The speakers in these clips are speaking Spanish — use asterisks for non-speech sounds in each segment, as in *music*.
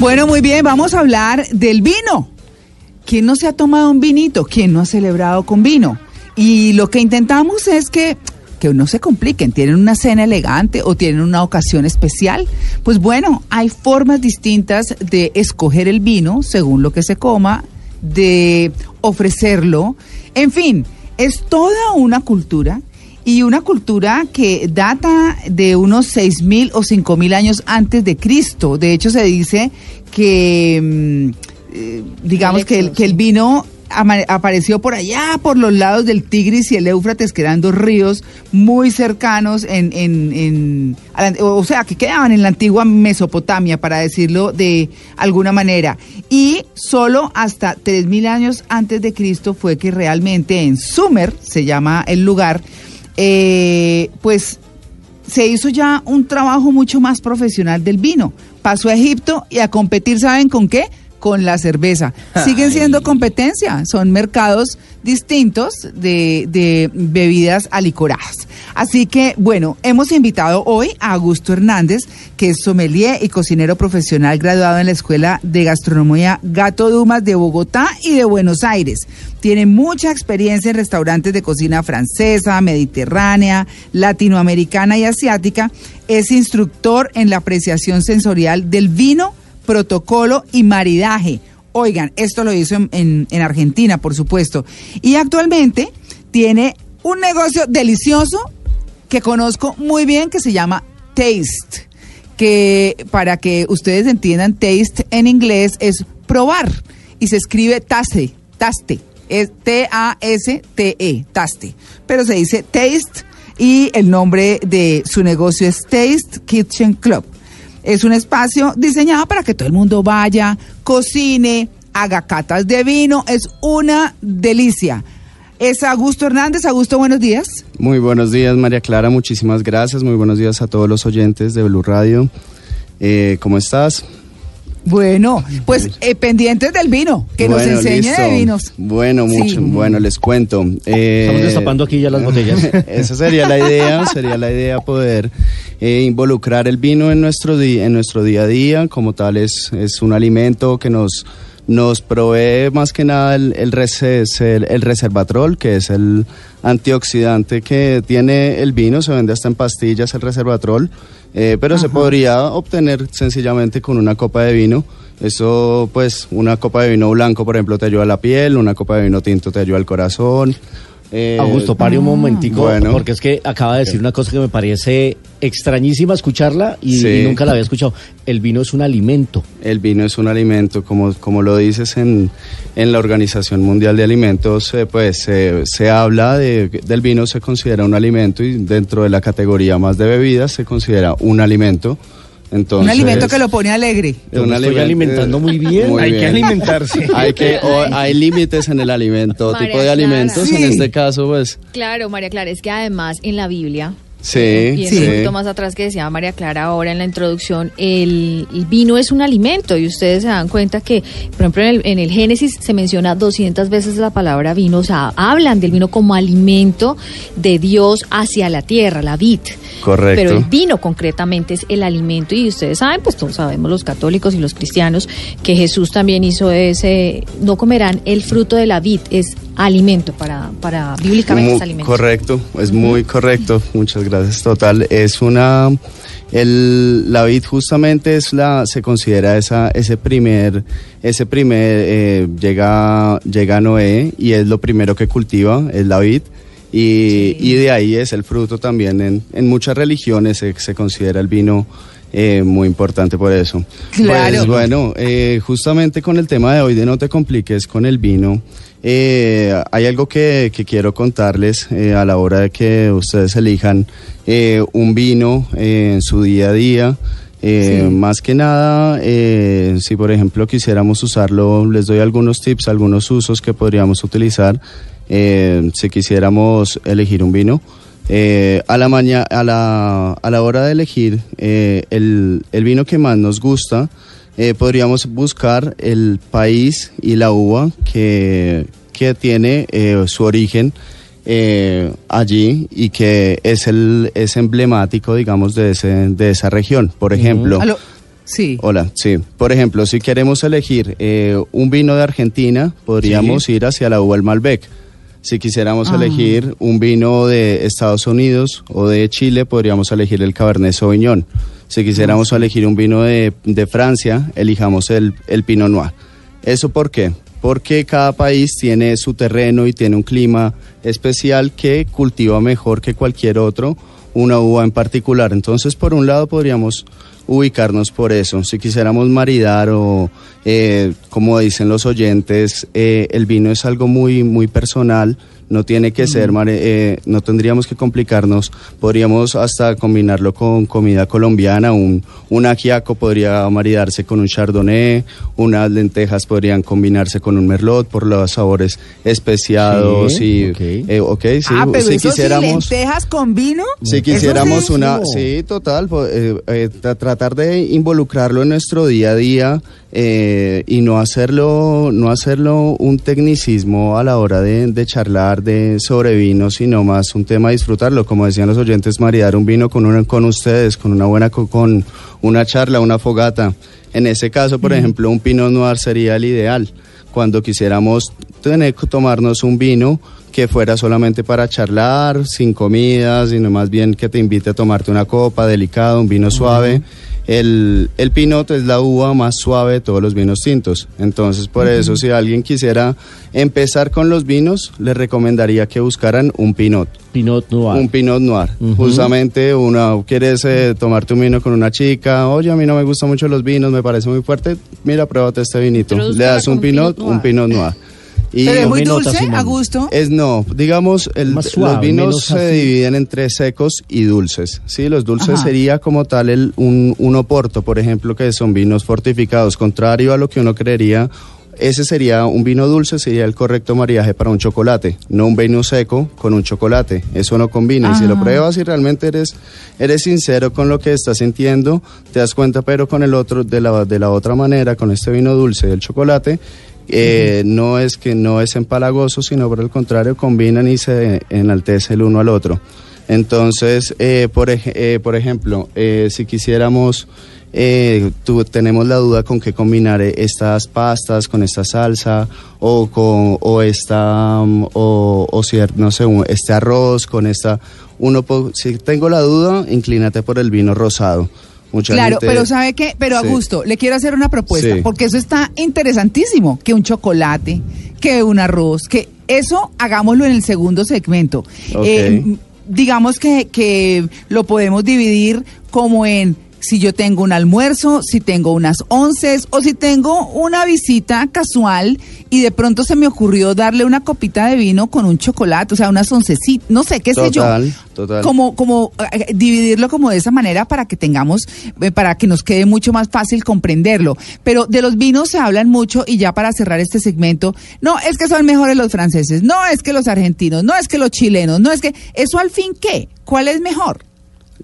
Bueno, muy bien, vamos a hablar del vino. ¿Quién no se ha tomado un vinito? ¿Quién no ha celebrado con vino? Y lo que intentamos es que que no se compliquen, tienen una cena elegante o tienen una ocasión especial. Pues bueno, hay formas distintas de escoger el vino según lo que se coma, de ofrecerlo. En fin, es toda una cultura y una cultura que data de unos 6.000 o 5.000 años antes de Cristo. De hecho, se dice que, mm, eh, digamos, que el, que el vino apareció por allá, por los lados del Tigris y el Éufrates, que eran dos ríos muy cercanos, en, en, en- o sea, que quedaban en la antigua Mesopotamia, para decirlo de alguna manera. Y solo hasta 3.000 años antes de Cristo fue que realmente en Sumer, se llama el lugar, eh, pues se hizo ya un trabajo mucho más profesional del vino. Pasó a Egipto y a competir, ¿saben con qué? Con la cerveza. Siguen siendo competencia, son mercados distintos de, de bebidas alicoradas. Así que, bueno, hemos invitado hoy a Augusto Hernández, que es sommelier y cocinero profesional graduado en la Escuela de Gastronomía Gato Dumas de Bogotá y de Buenos Aires. Tiene mucha experiencia en restaurantes de cocina francesa, mediterránea, latinoamericana y asiática. Es instructor en la apreciación sensorial del vino, protocolo y maridaje. Oigan, esto lo hizo en, en- en Argentina, por supuesto. Y actualmente tiene un negocio delicioso que conozco muy bien que se llama Taste. Que para que ustedes entiendan, taste en inglés es probar y se escribe taste, taste, es T-A-S-T-E, taste. Pero se dice taste y el nombre de su negocio es Taste Kitchen Club. Es un espacio diseñado para que todo el mundo vaya, cocine, haga catas de vino. Es una delicia. Es Augusto Hernández. Augusto, buenos días. Muy buenos días, María Clara. Muchísimas gracias. Muy buenos días a todos los oyentes de Blue Radio. Eh, ¿Cómo estás? Bueno, pues eh, pendientes del vino, que nos enseñe listo. de vinos. Bueno, Sí. mucho. Bueno, les cuento. Eh, Estamos destapando aquí ya las *laughs* botellas. Esa sería la idea, sería la idea poder eh, involucrar el vino en nuestro, di- en nuestro día a día. Como tal, es, es un alimento que nos, nos provee más que nada el, el, el reservatrol, que es el antioxidante que tiene el vino. Se vende hasta en pastillas el reservatrol, eh, pero se podría obtener sencillamente con una copa de vino. Eso, pues, una copa de vino blanco, por ejemplo, te ayuda a la piel, una copa de vino tinto te ayuda al corazón. Eh, Augusto, pare un momentico, Bueno. porque es que acaba de decir una cosa que me parece extrañísima escucharla y, Sí. y nunca la había escuchado. El vino es un alimento. El vino es un alimento, como, como lo dices en, en la Organización Mundial de Alimentos, eh, pues eh, se habla de, del vino, se considera un alimento y dentro de la categoría más de bebidas se considera un alimento. Entonces, un alimento que lo pone alegre. Yo un me estoy alimentando muy *laughs* bien. Hay que alimentarse. *laughs* Hay, que, o- hay *laughs* límites en el alimento, todo María tipo de Clara. alimentos. En Sí. este caso, pues Claro, María Clara, es que además en la Biblia, sí, y sí. un poquito más atrás que decía María Clara ahora en la introducción, el, el vino es un alimento y ustedes se dan cuenta que, por ejemplo, en el, en el Génesis se menciona 200 veces la palabra vino, o sea, hablan del vino como alimento de Dios hacia la tierra, la vid. Correcto. Pero el vino concretamente es el alimento y ustedes saben, pues todos sabemos los católicos y los cristianos que Jesús también hizo ese, no comerán el fruto de la vid, es alimento para, para bíblicamente es alimento. Correcto, es muy correcto. Muchas gracias. Total, es una el la vid justamente es la se considera esa ese primer ese primer eh, llega llega Noé y es lo primero que cultiva es la vid y, y de ahí es el fruto también en, en muchas religiones se, se considera el vino eh, muy importante por eso. Claro. Pues bueno, eh, justamente con el tema de hoy de no te compliques con el vino, eh, hay algo que, que quiero contarles eh, a la hora de que ustedes elijan eh, un vino eh, en su día a día. Eh, Sí. Más que nada, si por ejemplo quisiéramos usarlo, les doy algunos tips, algunos usos que podríamos utilizar si quisiéramos elegir un vino. A, la maña- a, la, a la hora de elegir el, el vino que más nos gusta, eh, podríamos buscar el país y la uva que, que tiene eh, su origen eh, allí y que es el es emblemático, digamos, de ese de esa región. Por ejemplo. Sí. hola, sí. Por ejemplo, si queremos elegir eh, un vino de Argentina, podríamos ir hacia la uva el Malbec. Si quisiéramos Ah. elegir un vino de Estados Unidos o de Chile, podríamos elegir el Cabernet Sauvignon. Si quisiéramos elegir un vino de, de Francia, elijamos el, el Pinot Noir. ¿Eso por qué? Porque cada país tiene su terreno y tiene un clima especial que cultiva mejor que cualquier otro una uva en particular. Entonces, por un lado, podríamos ubicarnos por eso. Si quisiéramos maridar o, eh, como dicen los oyentes, eh, el vino es algo muy, muy personal. No tiene que ser, mare- eh, no tendríamos que complicarnos. Podríamos hasta combinarlo con comida colombiana. Un, un ajiaco podría maridarse con un chardonnay. Unas lentejas podrían combinarse con un merlot por los sabores especiados. Sí, y, ok. eh, ok, sí, ah, pero si eso sí, quisiéramos. lentejas con vino. Si quisiéramos sí. una, sí, total, eh, eh, tra- tratar de involucrarlo en nuestro día a día eh, y no hacerlo, no hacerlo un tecnicismo a la hora de, de charlar de sobre vino, sino más un tema de disfrutarlo, como decían los oyentes, maridar un vino con una, con ustedes, con una buena, co- con una charla, una fogata. En ese caso, por ejemplo, un Pinot Noir sería el ideal. Cuando quisiéramos tener, tomarnos un vino que fuera solamente para charlar, sin comidas, sino más bien que te invite a tomarte una copa delicada, un vino suave. El, el pinot es la uva más suave de todos los vinos tintos. Entonces, por eso, si alguien quisiera empezar con los vinos, les recomendaría que buscaran un pinot. Pinot Noir. Un Pinot Noir. Justamente, una, quieres eh, tomarte un vino con una chica, oye, a mí no me gustan mucho los vinos, me parece muy fuerte, mira, pruébate este vinito. Le das un Pinot, Pinot Noir. un Pinot Noir. Y Pero es muy dulce, a gusto. es no, digamos, el- Más suave, los vinos se dividen entre secos y dulces. Sí, los dulces Ajá. sería como tal el, un, un oporto, por ejemplo, que son vinos fortificados, contrario a lo que uno creería. Ese sería un vino dulce, sería el correcto maridaje para un chocolate, no un vino seco con un chocolate. Eso no combina. Y si lo pruebas y realmente eres, eres sincero con lo que estás sintiendo, te das cuenta, pero con el otro, de la, de la otra manera, con este vino dulce del chocolate, eh, no es que no es empalagoso, sino por el contrario, combinan y se enaltece el uno al otro. Entonces, eh, por, eh, por ejemplo, eh, si quisiéramos, eh, tú- tenemos la duda con qué combinar eh, estas pastas con esta salsa o con o esta mm, o, o cier- no sé este arroz con esta uno si tengo la duda inclínate por el vino rosado Mucha claro, gente- pero ¿sabe qué? Pero Sí. Augusto, le quiero hacer una propuesta, Sí. porque eso está interesantísimo, que un chocolate, que un arroz, que eso hagámoslo en el segundo segmento. Eh, digamos que, que lo podemos dividir como en si yo tengo un almuerzo, si tengo unas onces o si tengo una visita casual y de pronto se me ocurrió darle una copita de vino con un chocolate, o sea, unas oncecitas, no sé, qué sé yo. Total, total. como como eh, dividirlo como de esa manera para que tengamos eh, para que nos quede mucho más fácil comprenderlo. Pero de los vinos se hablan mucho y ya para cerrar este segmento no es que son mejores los franceses no es que los argentinos no es que los chilenos no es que eso al fin qué cuál es mejor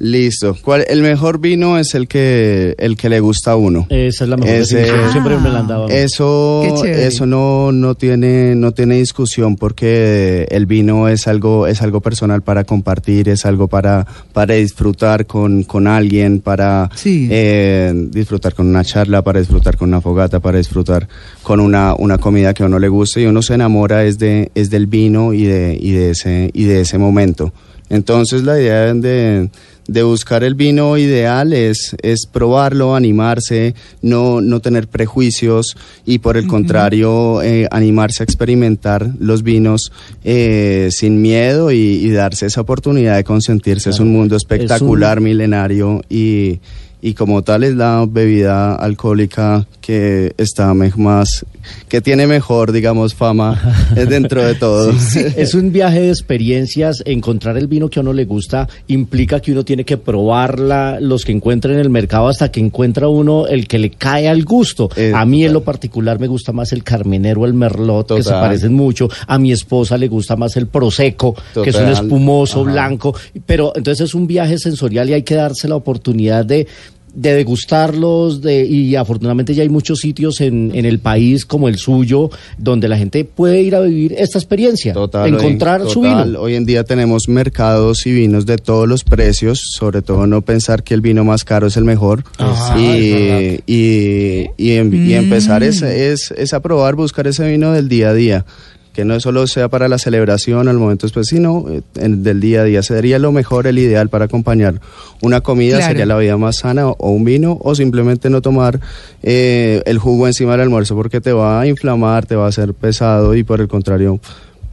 Listo. ¿Cuál, el mejor vino es el que el que le gusta a uno. Esa es la mejor Ese- definición. Siempre me la han dado. Eso, eso no, no tiene, no tiene discusión porque el vino es algo, es algo personal para compartir, es algo para, para disfrutar con, con alguien, para Sí. eh, disfrutar con una charla, para disfrutar con una fogata, para disfrutar con una, una comida que a uno le guste y uno se enamora es de, es del vino y de, y de ese, y de ese momento. Entonces la idea de, de buscar el vino ideal es, es probarlo, animarse, no, no tener prejuicios y por el contrario eh, animarse a experimentar los vinos eh, sin miedo y, y darse esa oportunidad de consentirse. Es un mundo espectacular, milenario y, y como tal es la bebida alcohólica que está más, que tiene mejor, digamos, fama *laughs* eh, dentro de todo. *laughs* Es un viaje de experiencias. Encontrar el vino que a uno le gusta implica que uno tiene que probarla, los que encuentra en el mercado, hasta que encuentra uno el que le cae al gusto. Eh, a mí en lo particular me gusta más el carmenero, el merlot, que se parecen mucho. A mi esposa le gusta más el prosecco, que es un espumoso Ajá. blanco. Pero entonces es un viaje sensorial y hay que darse la oportunidad de de degustarlos de, y afortunadamente ya hay muchos sitios en, en el país como el suyo donde la gente puede ir a vivir esta experiencia, Total, encontrar hoy, su total, vino. Hoy en día tenemos mercados y vinos de todos los precios, sobre todo no pensar que el vino más caro es el mejor. Ajá, y, es y, y em- y empezar es, es, es a probar, buscar ese vino del día a día. Que no solo sea para la celebración al momento después, sino eh, en- del día a día. Sería lo mejor, el ideal para acompañar una comida, Claro. sería la vida más sana o, o un vino, o simplemente no tomar eh, el jugo encima del almuerzo porque te va a inflamar, te va a hacer pesado y por el contrario,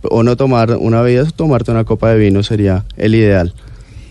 o no tomar una bebida, tomarte una copa de vino sería el ideal.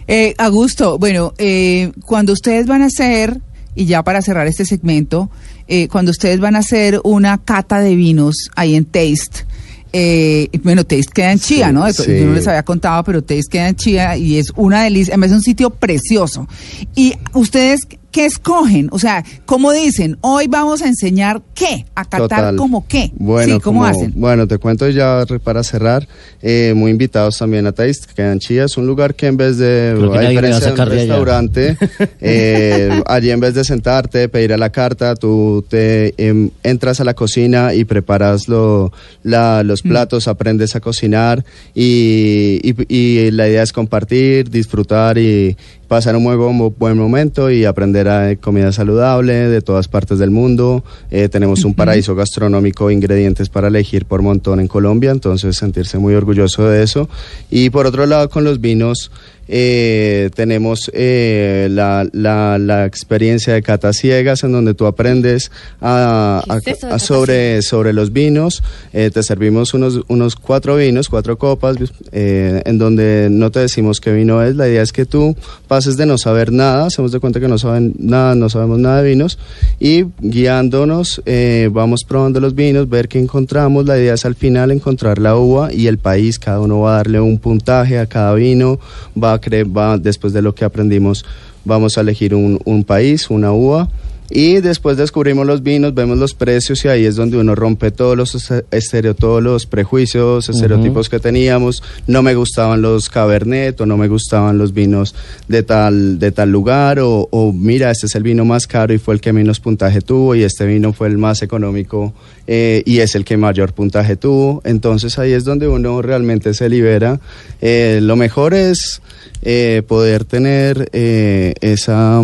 Eh, Augusto, bueno, eh, cuando ustedes van a hacer, y ya para cerrar este segmento, eh, cuando ustedes van a hacer una cata de vinos ahí en Taste, eh, bueno, Taste queda en Chía, Sí, ¿no? Eso, sí. Yo no les había contado, pero Taste queda en Chía y es una delicia, además es un sitio precioso. Y ustedes, ¿qué escogen? O sea, ¿cómo dicen? Hoy vamos a enseñar qué, a catar Total. como qué. Bueno, sí, ¿cómo como- hacen? Bueno, te cuento ya para cerrar, eh, muy invitados también a Taste, que en Chía, es un lugar que en vez de, a diferencia de un restaurante, *laughs* eh, allí en vez de sentarte, pedir a la carta, tú te em, entras a la cocina y preparas lo- la- los Mm. platos, aprendes a cocinar y, y- y la idea es compartir, disfrutar y pasar un muy buen, buen momento y aprender a comida saludable de todas partes del mundo. Eh, tenemos un paraíso gastronómico, ingredientes para elegir por montón en Colombia, entonces sentirse muy orgulloso de eso. Y por otro lado, con los vinos, eh, tenemos eh, la, la- la experiencia de catas ciegas en donde tú aprendes a, ¿Qué a- es a cata sobre, sobre los vinos. Eh, te servimos unos, unos cuatro vinos, cuatro copas, eh, en donde no te decimos qué vino es. La idea es que tú pases de no saber nada, hacemos de cuenta que no saben nada, no sabemos nada de vinos, y guiándonos eh, vamos probando los vinos, ver qué encontramos. La idea es al final encontrar la uva y el país. Cada uno va a darle un puntaje a cada vino, va a va, después de lo que aprendimos, vamos a elegir un, un país, una uva. Y después descubrimos los vinos, vemos los precios y ahí es donde uno rompe todos los este- estereo, todos los prejuicios, estereotipos que teníamos. No me gustaban los cabernet o no me gustaban los vinos de tal, de tal lugar o, o mira, este es el vino más caro y fue el que menos puntaje tuvo y este vino fue el más económico eh, y es el que mayor puntaje tuvo. Entonces ahí es donde uno realmente se libera. Eh, lo mejor es eh, poder tener eh, esa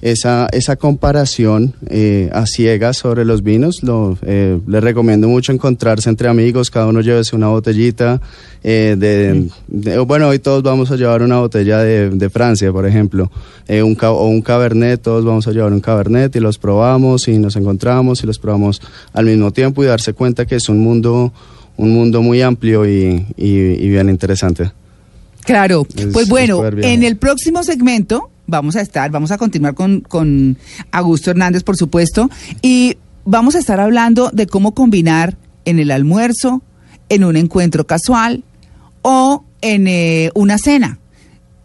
esa, esa comparación eh, a ciegas sobre los vinos. Lo, eh, les recomiendo mucho encontrarse entre amigos, cada uno llévese una botellita. eh, de, de- bueno, hoy todos vamos a llevar una botella de, de Francia, por ejemplo, eh, un, o un cabernet, todos vamos a llevar un cabernet y los probamos y nos encontramos y los probamos al mismo tiempo y darse cuenta que es un mundo, un mundo muy amplio y, y, y bien interesante. Claro, Es- pues es bueno, en el próximo segmento vamos a estar, vamos a continuar con, con Augusto Hernández, por supuesto, y vamos a estar hablando de cómo combinar en el almuerzo, en un encuentro casual o en eh, una cena.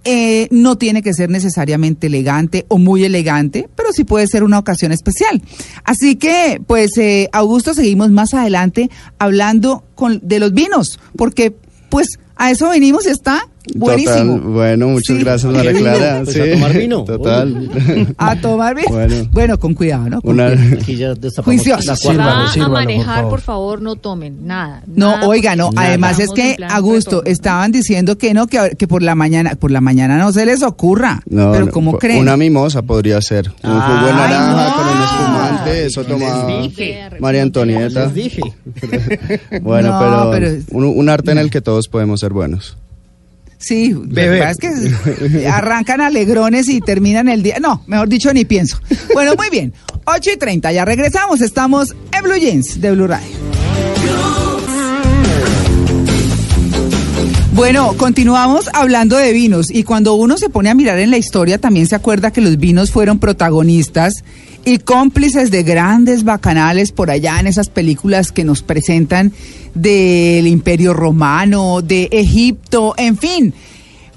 Eh, no tiene que ser necesariamente elegante o muy elegante, pero sí puede ser una ocasión especial. Así que, pues, eh, Augusto, seguimos más adelante hablando con, de los vinos, porque, pues, a eso venimos y está buenísimo. Total, bueno, muchas Sí. gracias, María. Clara. Pues a tomar vino. Total. A tomar vino. Bueno. Bueno, con cuidado, ¿no? Con Una- cuidado. Aquí ya Juiciosos. a manejar, por favor. favor. no tomen nada. No, nada, oiga, no. Además es estamos que, Augusto, retorno. estaban diciendo que no, que, que por la mañana, por la mañana no se les ocurra. No, pero no, ¿cómo po- creen? Una mimosa podría ser. Un jugo de naranja no. con un espumante. Eso toma dije. María Antonieta. Les dije. *laughs* Bueno, No, pero, pero- un, un arte en el que todos podemos ser buenos. Sí, Bebé. es que arrancan alegrones y terminan el día. No, mejor dicho, ni pienso. Bueno, muy bien. 8 y 30, ya regresamos. Estamos en Blue Jeans de Blue Radio. Bueno, continuamos hablando de vinos y cuando uno se pone a mirar en la historia también se acuerda que los vinos fueron protagonistas y cómplices de grandes bacanales por allá en esas películas que nos presentan del Imperio Romano, de Egipto, en fin.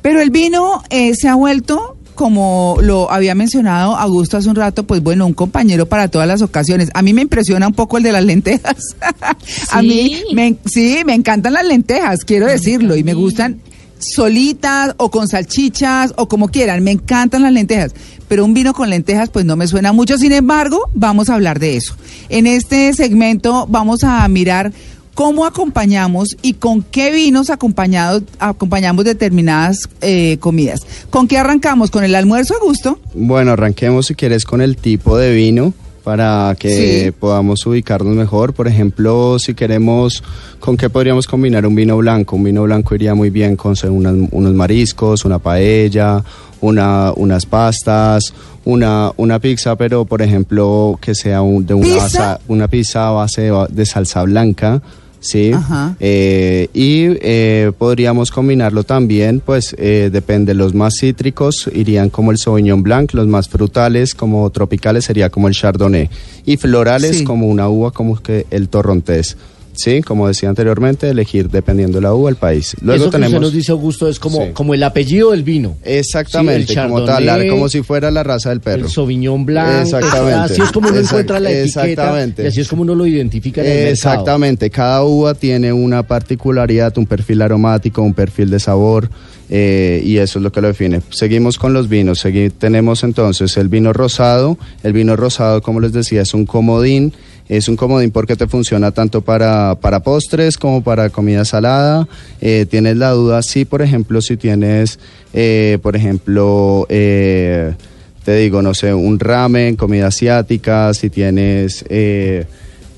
Pero el vino eh, se ha vuelto como lo había mencionado Augusto hace un rato, pues bueno, un compañero para todas las ocasiones. A mí me impresiona un poco el de las lentejas. *laughs* A mí, me, sí, me encantan las lentejas, quiero decirlo, y me gustan solitas o con salchichas o como quieran, me encantan las lentejas, pero un vino con lentejas pues no me suena mucho, sin embargo, vamos a hablar de eso. En este segmento vamos a mirar cómo acompañamos y con qué vinos acompañados, acompañamos determinadas eh, comidas. ¿Con qué arrancamos? ¿Con el almuerzo a gusto? Bueno, arranquemos si quieres con el tipo de vino para que podamos ubicarnos mejor. Por ejemplo, si queremos, ¿con qué podríamos combinar un vino blanco? Un vino blanco iría muy bien con unos mariscos, una paella, una, unas pastas, una, una pizza, pero por ejemplo que sea de una, una pizza a base de salsa blanca ¿sí? Eh, y eh, podríamos combinarlo también, pues eh, depende, los más cítricos irían como el Sauvignon Blanc, los más frutales como tropicales sería como el Chardonnay y florales como una uva como que el Torrontés. Sí, como decía anteriormente, elegir dependiendo de la uva el país. Luego Eso tenemos. Que nos dice Augusto es como, como el apellido del vino. Exactamente, como tal, como si fuera la raza del perro. El Sauvignon Blanc. Exactamente. Así es como uno encuentra la etiqueta. Y así es como uno lo identifica en el Exactamente. Cada uva tiene una particularidad, un perfil aromático, un perfil de sabor. Eh, y eso es lo que lo define. Seguimos con los vinos. tenemos entonces el vino rosado. El vino rosado, como les decía, es un comodín es un comodín porque te funciona tanto para, para postres como para comida salada. Eh, tienes la duda si, por ejemplo, si tienes, eh, por ejemplo, eh, te digo, no sé, un ramen, comida asiática, si tienes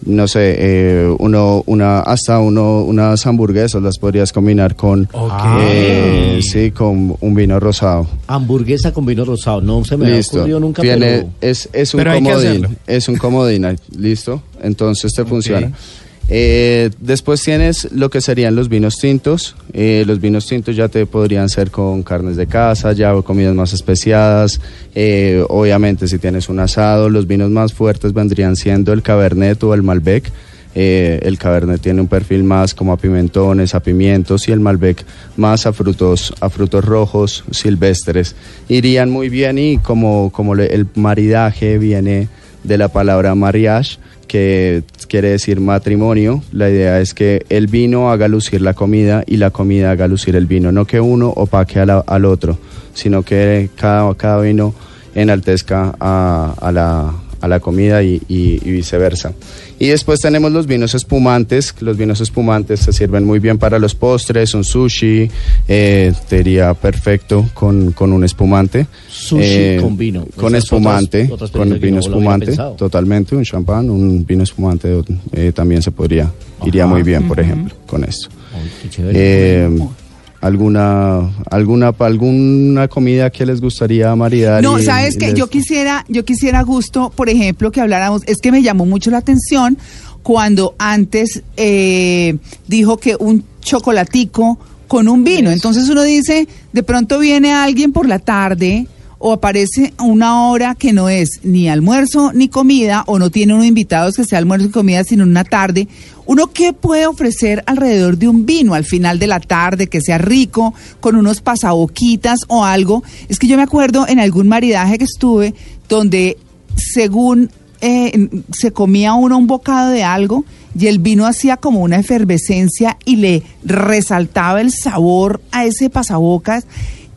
no sé, eh, uno, una, hasta uno, unas hamburguesas las podrías combinar con, eh, sí, con un vino rosado. Hamburguesa con vino rosado, no se me ha ocurrido nunca. pero... es, es un comodín, es un comodín, listo, entonces te funciona. Eh, después tienes lo que serían los vinos tintos. Eh, los vinos tintos ya te podrían ser con carnes de casa, ya comidas más especiadas. Eh, obviamente, si tienes un asado, los vinos más fuertes vendrían siendo el Cabernet o el Malbec. el Cabernet tiene un perfil más como a pimentones, a pimientos y el Malbec más a frutos, a frutos rojos silvestres. Irían muy bien y como, como el maridaje viene de la palabra mariage, que quiere decir matrimonio. La idea es que el vino haga lucir la comida y la comida haga lucir el vino. No que uno opaque al otro, sino que cada, vino enaltezca a, la, a la comida y, y, viceversa. Y después tenemos los vinos espumantes. Los vinos espumantes se sirven muy bien para los postres, un sushi, eh, sería perfecto con, con un espumante. Sushi eh, con vino. Con espumante, con vino espumante, totalmente. Un champán, un vino espumante eh, también se podría, iría muy bien, por ejemplo, con eso. Eh, alguna alguna alguna comida que les gustaría maridar no sabes que yo quisiera yo quisiera gusto por ejemplo que habláramos. Es que me llamó mucho la atención cuando antes eh, dijo que un chocolatico con un vino. Entonces uno dice de pronto viene alguien por la tarde o aparece una hora que no es ni almuerzo ni comida o no tiene unos invitados que sea almuerzo y comida sino una tarde, ¿uno qué puede ofrecer alrededor de un vino al final de la tarde que sea rico, con unos pasaboquitas o algo? Es que yo me acuerdo en algún maridaje que estuve donde según eh, se comía uno un bocado de algo y el vino hacía como una efervescencia y le resaltaba el sabor a ese pasabocas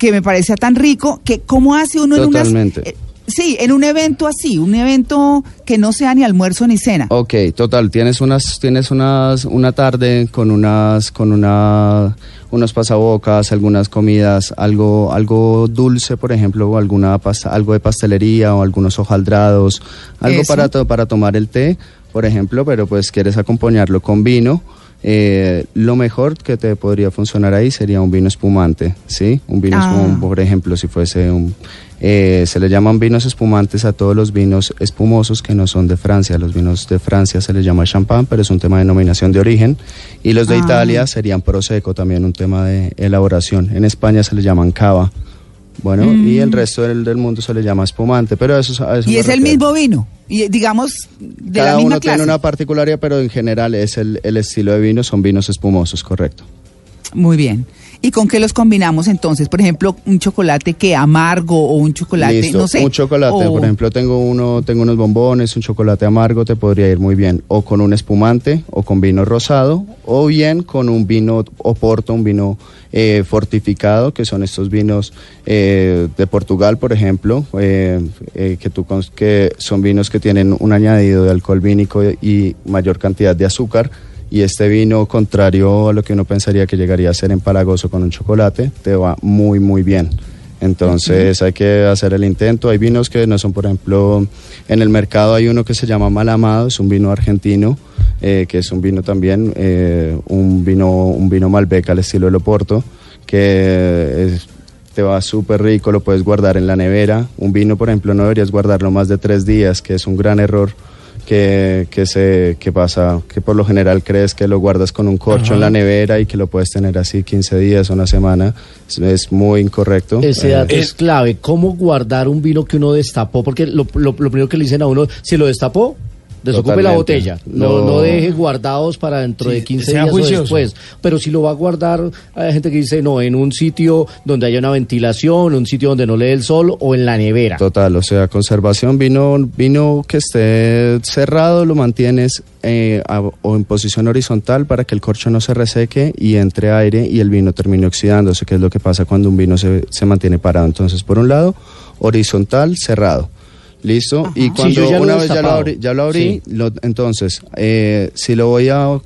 que me parecía tan rico, que cómo hace uno en Totalmente. Eh, sí, en un evento así, un evento que no sea ni almuerzo ni cena. Ok, total, tienes unas, tienes unas, una tarde con unas, con una, unos pasabocas, algunas comidas, algo, algo dulce, por ejemplo, o alguna algo de pastelería o algunos hojaldrados, algo para, para tomar el té, por ejemplo, pero pues quieres acompañarlo con vino Eh, lo mejor que te podría funcionar ahí sería un vino espumante, ¿sí? Un vino Ah. espumante, por ejemplo, si fuese un... eh, se le llaman vinos espumantes a todos los vinos espumosos que no son de Francia. Los vinos de Francia se les llama champán, pero es un tema de denominación de origen. Y los de Ah. Italia serían prosecco, también un tema de elaboración. En España se les llaman cava. Bueno, y el resto del, del mundo se le llama espumante, pero eso, a eso Mm. Y es el mismo vino. Y digamos, de Cada la misma uno clase. tiene una particularidad, pero en general es el, el estilo de vino, son vinos espumosos, correcto. Muy bien. ¿Y con qué los combinamos entonces? Por ejemplo, un chocolate que amargo o un chocolate, Listo, no sé. un chocolate, o- por ejemplo, tengo uno, tengo unos bombones, un chocolate amargo te podría ir muy bien, o con un espumante, o con vino rosado, o bien con un vino oporto, un vino eh, fortificado, que son estos vinos eh, de Portugal, por ejemplo, eh, eh, que, tú, que son vinos que tienen un añadido de alcohol vínico y mayor cantidad de azúcar. Y este vino, contrario a lo que uno pensaría que llegaría a ser empalagoso con un chocolate, te va muy, muy bien. Entonces hay que hacer el intento. Hay vinos que no son, por ejemplo, en el mercado hay uno que se llama Malamado, es un vino argentino, eh, que es un vino también, eh, un vino un vino Malbec al estilo de Loporto, que es- te va súper rico, lo puedes guardar en la nevera. Un vino, por ejemplo, no deberías guardarlo más de tres días, que es un gran error que, que, se, que pasa, que por lo general crees que lo guardas con un corcho en la nevera y que lo puedes tener así 15 días una semana. Es, es muy incorrecto. Ese Eh, dato es clave. ¿Cómo guardar un vino que uno destapó? Porque lo, lo- lo primero que le dicen a uno, si lo destapó, desocupe la botella. No, No. no deje guardados para dentro Sí, de 15 sea días juicioso. o después. Pero si lo va a guardar, hay gente que dice, no, en un sitio donde haya una ventilación, un sitio donde no le dé el sol o en la nevera. Total, o sea, conservación, vino, vino que esté cerrado, lo mantienes eh, a- o en posición horizontal para que el corcho no se reseque y entre aire y el vino termine oxidándose, que es lo que pasa cuando un vino se, se mantiene parado. Entonces, por un lado, horizontal, cerrado. ¿Listo? Y cuando yo ya lo una vez ya lo abrí, ya lo abrí, Sí. lo- entonces, eh, si lo voy a, uh,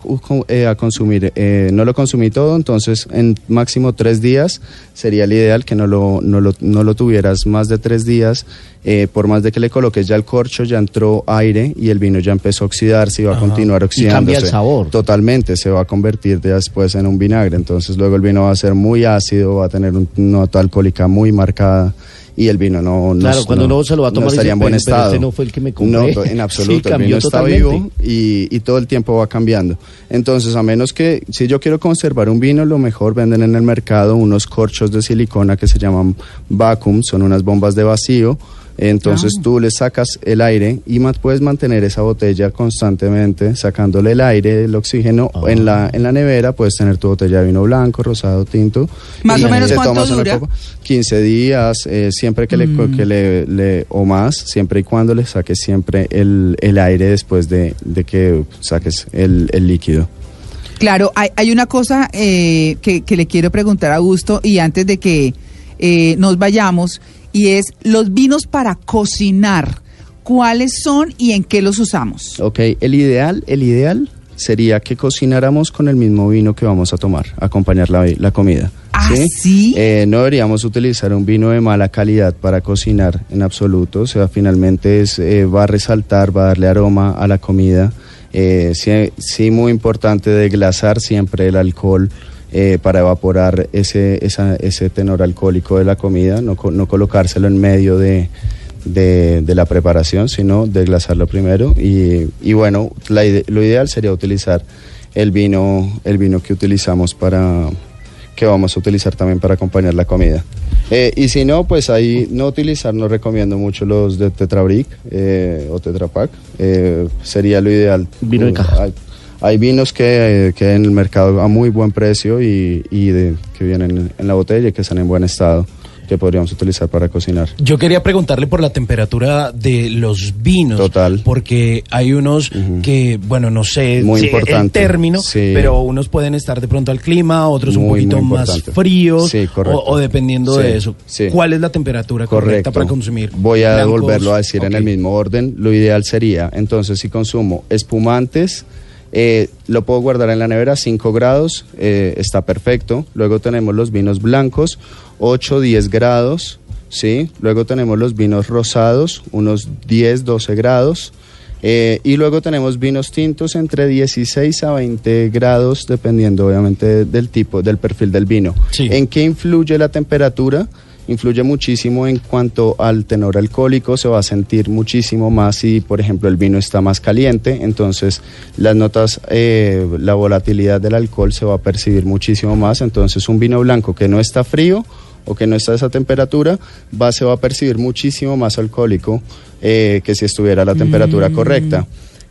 eh, a consumir, eh, no lo consumí todo, entonces en máximo tres días sería el ideal que no lo, no lo, no lo tuvieras más de tres días, eh, por más de que le coloques ya el corcho, ya entró aire y el vino ya empezó a oxidarse y va a continuar Y oxidándose. cambia el sabor. Totalmente, se va a convertir después en un vinagre, entonces luego el vino va a ser muy ácido, va a tener una nota alcohólica muy marcada. Y el vino no, no Claro, cuando uno se lo va a tomar no estaría en buen "Pero- pero estado. este no fue el que me compré". No, *laughs* en Sí, absoluto. el cambió vino está vivo y, y todo el tiempo va cambiando. Entonces, a menos que, si yo quiero conservar un vino, lo mejor venden en el mercado unos corchos de silicona que se llaman vacuum, son unas bombas de vacío. Entonces tú le sacas el aire y ma- puedes mantener esa botella constantemente sacándole el aire, el oxígeno en la en la nevera. Puedes tener tu botella de vino blanco, rosado, tinto. Más o menos, ¿cuánto dura? copa. 15 días, eh, siempre que, le, que le, le- o más, siempre y cuando le saques siempre el, el aire después de, de que saques el, el líquido. Claro, hay, hay una cosa eh, que, que le quiero preguntar a Augusto y antes de que eh, nos vayamos, y es los vinos para cocinar. ¿Cuáles son y en qué los usamos? Ok, el ideal, el ideal sería que cocináramos con el mismo vino que vamos a tomar, acompañar la, la comida. ¿Ah, sí? Eh, no deberíamos utilizar un vino de mala calidad para cocinar en absoluto, o sea, finalmente es, eh, va a resaltar, va a darle aroma a la comida. Eh, sí, sí, muy importante deglasar siempre el alcohol eh, para evaporar ese, esa- ese tenor alcohólico de la comida, no, no colocárselo en medio de, de, de la preparación, sino deglasarlo primero. Y, y bueno, la lo ideal sería utilizar el vino, el vino que utilizamos para que vamos a utilizar también para acompañar la comida. Eh, y si no, pues ahí no utilizar, no recomiendo mucho los de Tetrabric eh, o Tetra Pak. Eh, sería lo ideal. Vino de Uh, caja. Hay, vinos que, que en el mercado a muy buen precio y, y de- que vienen en la botella y que están en buen estado, que podríamos utilizar para cocinar. Yo quería preguntarle por la temperatura de los vinos. Total. Porque hay unos que, bueno, no sé Muy si el importante. término, Sí. pero unos pueden estar de pronto al clima, otros un poquito más fríos, Sí, o, o dependiendo Sí, de eso. ¿Cuál es la temperatura correcta para consumir? Voy a Blancos, volverlo a decir en el mismo orden. Lo ideal sería, entonces, si consumo espumantes, eh, lo puedo guardar en la nevera a 5 grados, eh, está perfecto. Luego tenemos los vinos blancos, 8, 10 grados, ¿sí? Luego tenemos los vinos rosados, unos 10, 12 grados. Eh, y luego tenemos vinos tintos entre 16 a 20 grados, dependiendo obviamente del tipo, del perfil del vino. Sí. ¿En qué influye la temperatura? Influye muchísimo en cuanto al tenor alcohólico, se va a sentir muchísimo más si, por ejemplo, el vino está más caliente, entonces las notas, eh, la volatilidad del alcohol se va a percibir muchísimo más, entonces un vino blanco que no está frío o que no está a esa temperatura, va, se va a percibir muchísimo más alcohólico eh, que si estuviera a la temperatura correcta.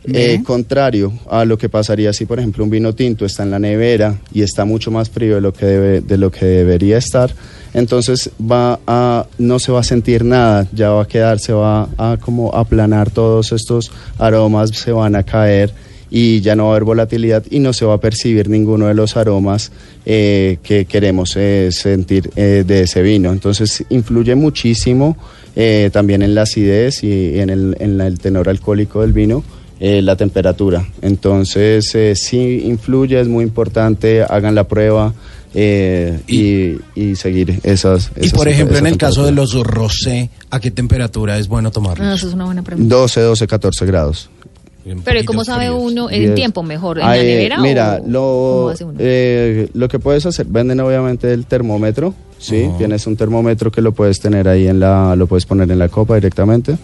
Eh, contrario a lo que pasaría si, por ejemplo, un vino tinto está en la nevera y está mucho más frío de lo que, debe, de lo que debería estar, entonces va a, no se va a sentir nada, ya va a quedar, se va a como aplanar todos estos aromas, se van a caer y ya no va a haber volatilidad y no se va a percibir ninguno de los aromas eh, que queremos eh, sentir eh, de ese vino. Entonces influye muchísimo también en la acidez y en el, en el tenor alcohólico del vino. la temperatura. Entonces, sí influye, es muy importante, hagan la prueba eh, y, y seguir esas. Y esas- por ejemplo, en el caso de los rosé, ¿a qué temperatura es bueno Ah, tomarlos? eso es una buena pregunta. 12, 12, 14 grados. Pero ¿y cómo sabe fríos. uno en Diez. tiempo mejor? ¿En Ah, la eh, nevera Mira, o cómo lo, hace uno? eh, lo que puedes hacer, venden obviamente el termómetro, ¿sí? Tienes un termómetro que lo puedes tener ahí en la, lo puedes poner en la copa directamente.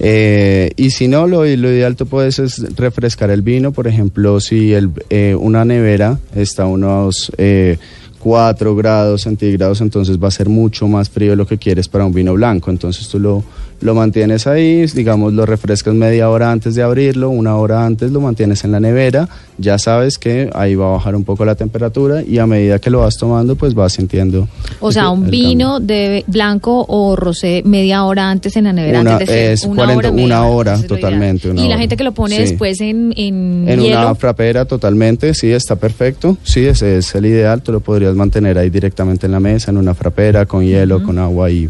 Eh, y si no, lo, lo ideal tú puedes es refrescar el vino, por ejemplo, si el, eh, una nevera está a unos eh, 4 grados centígrados, entonces va a ser mucho más frío lo que quieres para un vino blanco. Entonces tú lo, lo mantienes ahí, digamos, lo refrescas media hora antes de abrirlo, una hora antes lo mantienes en la nevera, ya sabes que ahí va a bajar un poco la temperatura y a medida que lo vas tomando, pues vas sintiendo. O sea, un vino de blanco o rosé media hora antes en la nevera Una- antes de ser es una 40 hora, media una hora, totalmente, una y la hora. gente que lo pone Sí. después en, en, En hielo. una frapera totalmente, sí, está perfecto. Sí, ese es el ideal. Tú lo podrías mantener ahí directamente en la mesa, en una frapera, con hielo, con agua y,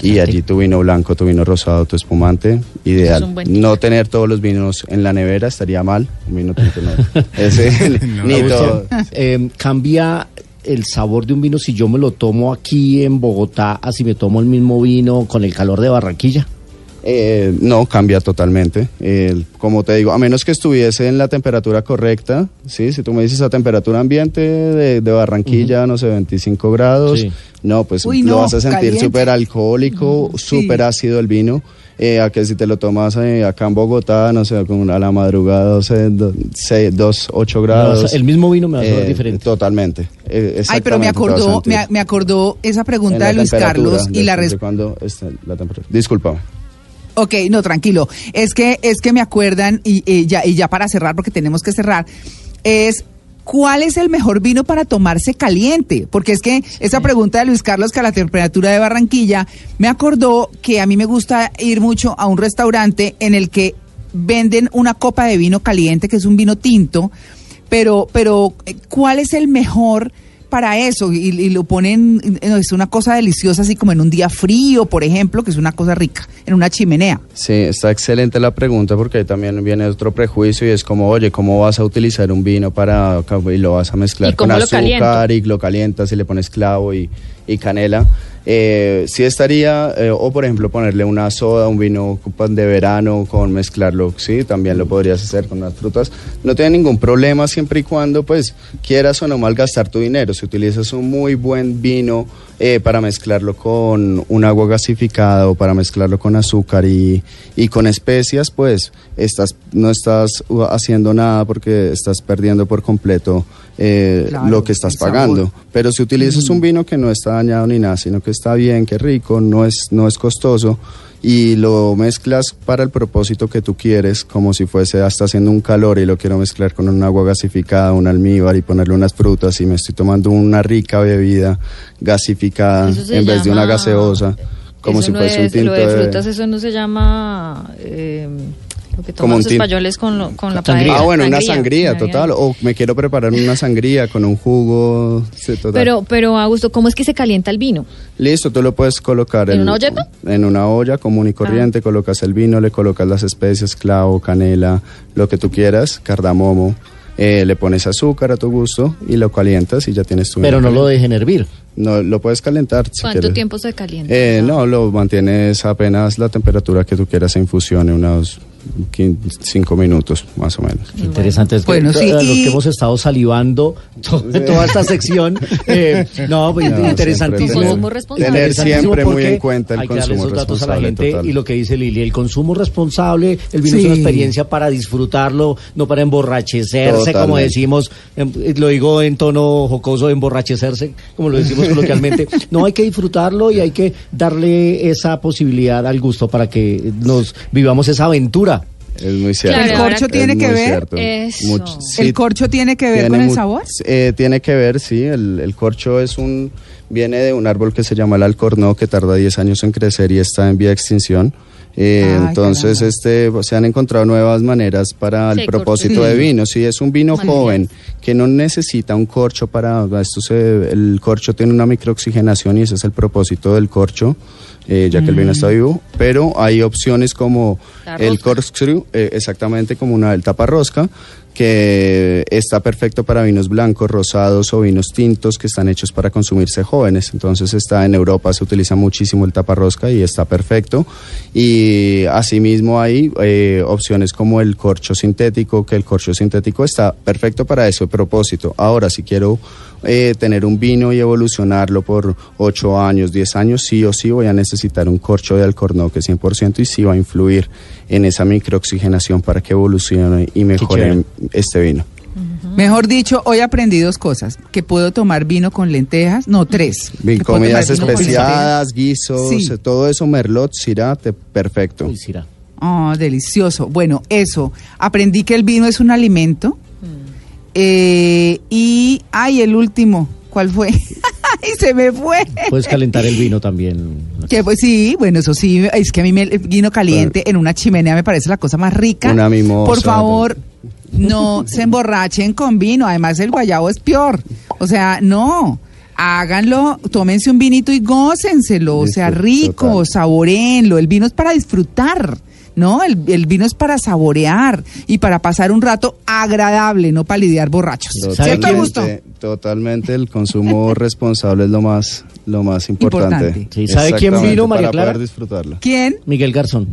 y allí tu vino blanco, tu vino rosado, tu espumante. Ideal. no tener todos los vinos en la nevera estaría mal. Un vino tinto no. *laughs* Ese, ni todo. Eh, cambia el sabor de un vino si yo me lo tomo aquí en Bogotá, así me tomo el mismo vino con el calor de Barranquilla. Eh, no, cambia totalmente. El- como te digo, a menos que estuviese en la temperatura correcta, ¿sí? si tú me dices a temperatura ambiente de, de Barranquilla, no sé, 25 grados, Sí. no, pues Uy, lo no, vas a sentir súper alcohólico, súper ácido el vino. Eh, a que si te lo tomas eh, acá en Bogotá, no sé, con a la madrugada, 12, 2, 8 grados. o sea, el mismo vino me va a eh, diferente. Totalmente. eh, Ay, pero me acordó, me, me acordó esa pregunta de Luis Carlos y la respuesta. Discúlpame. Ok, no, tranquilo. Es que, es que me acuerdan, y, y ya, y ya para cerrar, porque tenemos que cerrar, es ¿cuál es el mejor vino para tomarse caliente? Porque es que esa pregunta de Luis Carlos, que a la temperatura de Barranquilla, me acordó que a mí me gusta ir mucho a un restaurante en el que venden una copa de vino caliente, que es un vino tinto, pero, pero eh, ¿cuál es el mejor? Para eso y, y lo ponen, eh, es una cosa deliciosa así como en un día frío, por ejemplo, que es una cosa rica, en una chimenea. Sí, está excelente la pregunta porque ahí también viene otro prejuicio y es como, oye, ¿cómo vas a utilizar un vino para y lo vas a mezclar ¿Y con azúcar caliento? y lo calientas y le pones clavo y, y canela? Eh, sí estaría, eh, o por ejemplo ponerle una soda, un vino de verano con mezclarlo, sí, también lo podrías hacer con unas frutas. No tiene ningún problema siempre y cuando pues quieras o no malgastar tu dinero. Si utilizas un muy buen vino eh, para mezclarlo con un agua gasificada o para mezclarlo con azúcar y, y con especias, pues estás, no estás haciendo nada porque estás perdiendo por completo eh, Claro, lo que estás sabor. pagando. Pero si utilizas un vino que no está dañado ni nada, sino que está bien, que es rico, no es, no es costoso, y lo mezclas para el propósito que tú quieres, como si fuese hasta haciendo un calor y lo quiero mezclar con un agua gasificada, un almíbar y ponerle unas frutas y me estoy tomando una rica bebida gasificada en vez de una gaseosa, como si no fuese un tinto Lo de de- frutas, eso no se llama... eh, lo que Como toman un los españoles con, lo- con la Sangría. Ah, bueno, una sangría, total. O me quiero preparar una sangría con un jugo. sí, total. Pero, pero Augusto, ¿cómo es que se calienta el vino? Listo, tú lo puedes colocar ¿En una olleta? En una olla común y corriente, Ah. colocas el vino, le colocas las especias, clavo, canela, lo que tú quieras, cardamomo, eh, le pones azúcar a tu gusto y lo calientas y ya tienes tu Pero no lo caliente. dejen hervir. No, lo puedes calentar si ¿Cuánto quieres. tiempo se calienta? Eh, no, lo mantienes apenas la temperatura que tú quieras en infusione, unos cinco minutos más o menos. Interesante. Es que Bueno, sí, y- que hemos estado salivando to- *laughs* toda esta sección. eh, no, pues, No, interesantísimo. siempre. Consumo responsable. Tener Interesantísimo siempre muy en cuenta el hay que darle consumo esos datos a la gente total. y lo que dice Lili, el consumo responsable, el vino Sí. es una experiencia para disfrutarlo, no para emborrachecerse, como decimos, em, eh, lo digo en tono jocoso, emborrachecerse, como lo decimos coloquialmente. *laughs* No, hay que disfrutarlo y hay que darle esa posibilidad al gusto para que nos vivamos esa aventura. Es muy cierto. Claro, ¿El corcho tiene Es que ver? cierto. Eso. Much- sí, ¿El corcho tiene que ver tiene con el sabor? eh, tiene que ver, sí. El, el corcho es un viene de un árbol que se llama el alcornó, que tarda 10 años en crecer y está en vía de extinción. Eh, Ay, entonces, caramba. este, se han encontrado nuevas maneras para el Sí, propósito corcho. de Sí. vino. Si es un vino joven que no necesita un corcho para esto, se, el corcho tiene una microoxigenación y ese es el propósito del corcho. Eh, ya que el vino está vivo, pero hay opciones como el corkscrew, eh, exactamente como una del taparrosca, que está perfecto para vinos blancos, rosados o vinos tintos que están hechos para consumirse jóvenes. Entonces está en Europa, se utiliza muchísimo el taparrosca y está perfecto. Y asimismo hay eh, opciones como el corcho sintético, que el corcho sintético está perfecto para ese propósito. Ahora, si quiero eh, tener un vino y evolucionarlo por 8 años, 10 años, sí o sí voy a necesitar un corcho de alcornoque 100% y sí va a influir en esa microoxigenación para que evolucione y mejore este vino. Mejor dicho, hoy aprendí dos cosas. Que puedo tomar vino con lentejas. No, tres. *laughs* Bien, comidas especiadas, guisos, Sí. eh, todo eso, merlot, te- perfecto. Uy, Cira. Oh, delicioso. Bueno, eso. Aprendí que el vino es un alimento. Eh, y, ay, el último, ¿cuál fue? *laughs* ¡Ay, se me fue! Puedes calentar el vino también. Que, pues, sí, bueno, eso sí, es que a mí me- el vino caliente en una chimenea me parece la cosa más rica. Una mimosa. Por favor, no se emborrachen con vino. Además, el guayabo es peor. O sea, no. Háganlo, tómense un vinito y gócenselo. O sea, rico, saborenlo. El vino es para disfrutar. ¿No? El, el vino es para saborear y para pasar un rato agradable, no para lidiar borrachos. ¿Sabe ¿Cierto, quién? Augusto? Totalmente, el consumo *laughs* responsable es lo más, lo más importante. Importante. Sí, ¿sabe quién vino, María para Clara? poder disfrutarlo. ¿Quién? Miguel Garzón.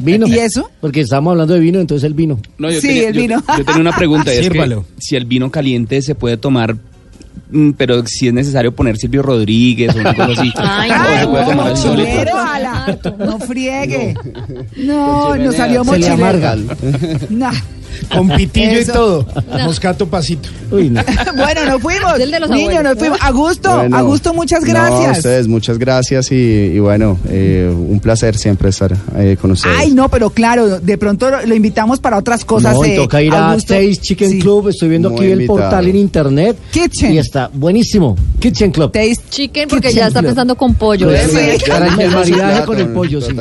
Vino. *laughs* ¿Y eso? Porque estamos hablando de vino, entonces el vino. No, yo Sí, tenía, el yo- vino. Yo, tenía una pregunta. y es que Sírvalo. si el vino caliente se puede tomar, pero si es necesario poner Silvio Rodríguez o una cosa así. *laughs* Ay, se no. Chilero, ala. No friegue. No, nos salió Se le mochilero. amarga. Nah. Con pitillo Eso. y todo. Moscato pasito. Uy, no. *laughs* Bueno, nos fuimos. Del de los Niño, nos fuimos. Augusto, Bueno, Augusto, muchas no, gracias. a ustedes, muchas gracias y, y bueno, eh, un placer siempre estar eh, con ustedes. Ay, no, pero claro, de pronto lo, lo invitamos para otras cosas. no, eh, toca ir a Augusto. Taste Chicken Sí. Club. Estoy viendo Muy aquí el invitado. portal en internet. Kitchen. Y está buenísimo. Kitchen Club. Taste Chicken, porque Kitchen ya está Club. pensando con pollo. ¿eh? Sí. Para el *laughs* maridaje con el pollo, sí.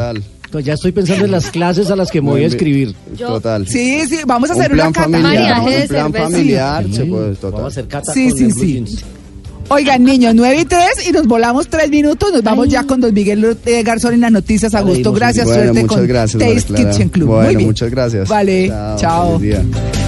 Ya estoy pensando en las clases a las que me voy a escribir. Yo- Total. Sí, sí, vamos a un hacer una plan cata. familiar, Maridaje de un plan cerveza. familiar, se Vamos a hacer cata Sí, con sí, Blue sí. Jeans. Oigan, niños, 9 y 3 y nos volamos 3 minutos. Nos vamos ya con don Miguel eh, Garzón en las noticias. Ya Augusto, leímos un gracias. Bueno, Suerte muchas con gracias, María Taste Clara. Kitchen Club. Bueno, Muy bien. muchas gracias. Vale, chao. feliz día.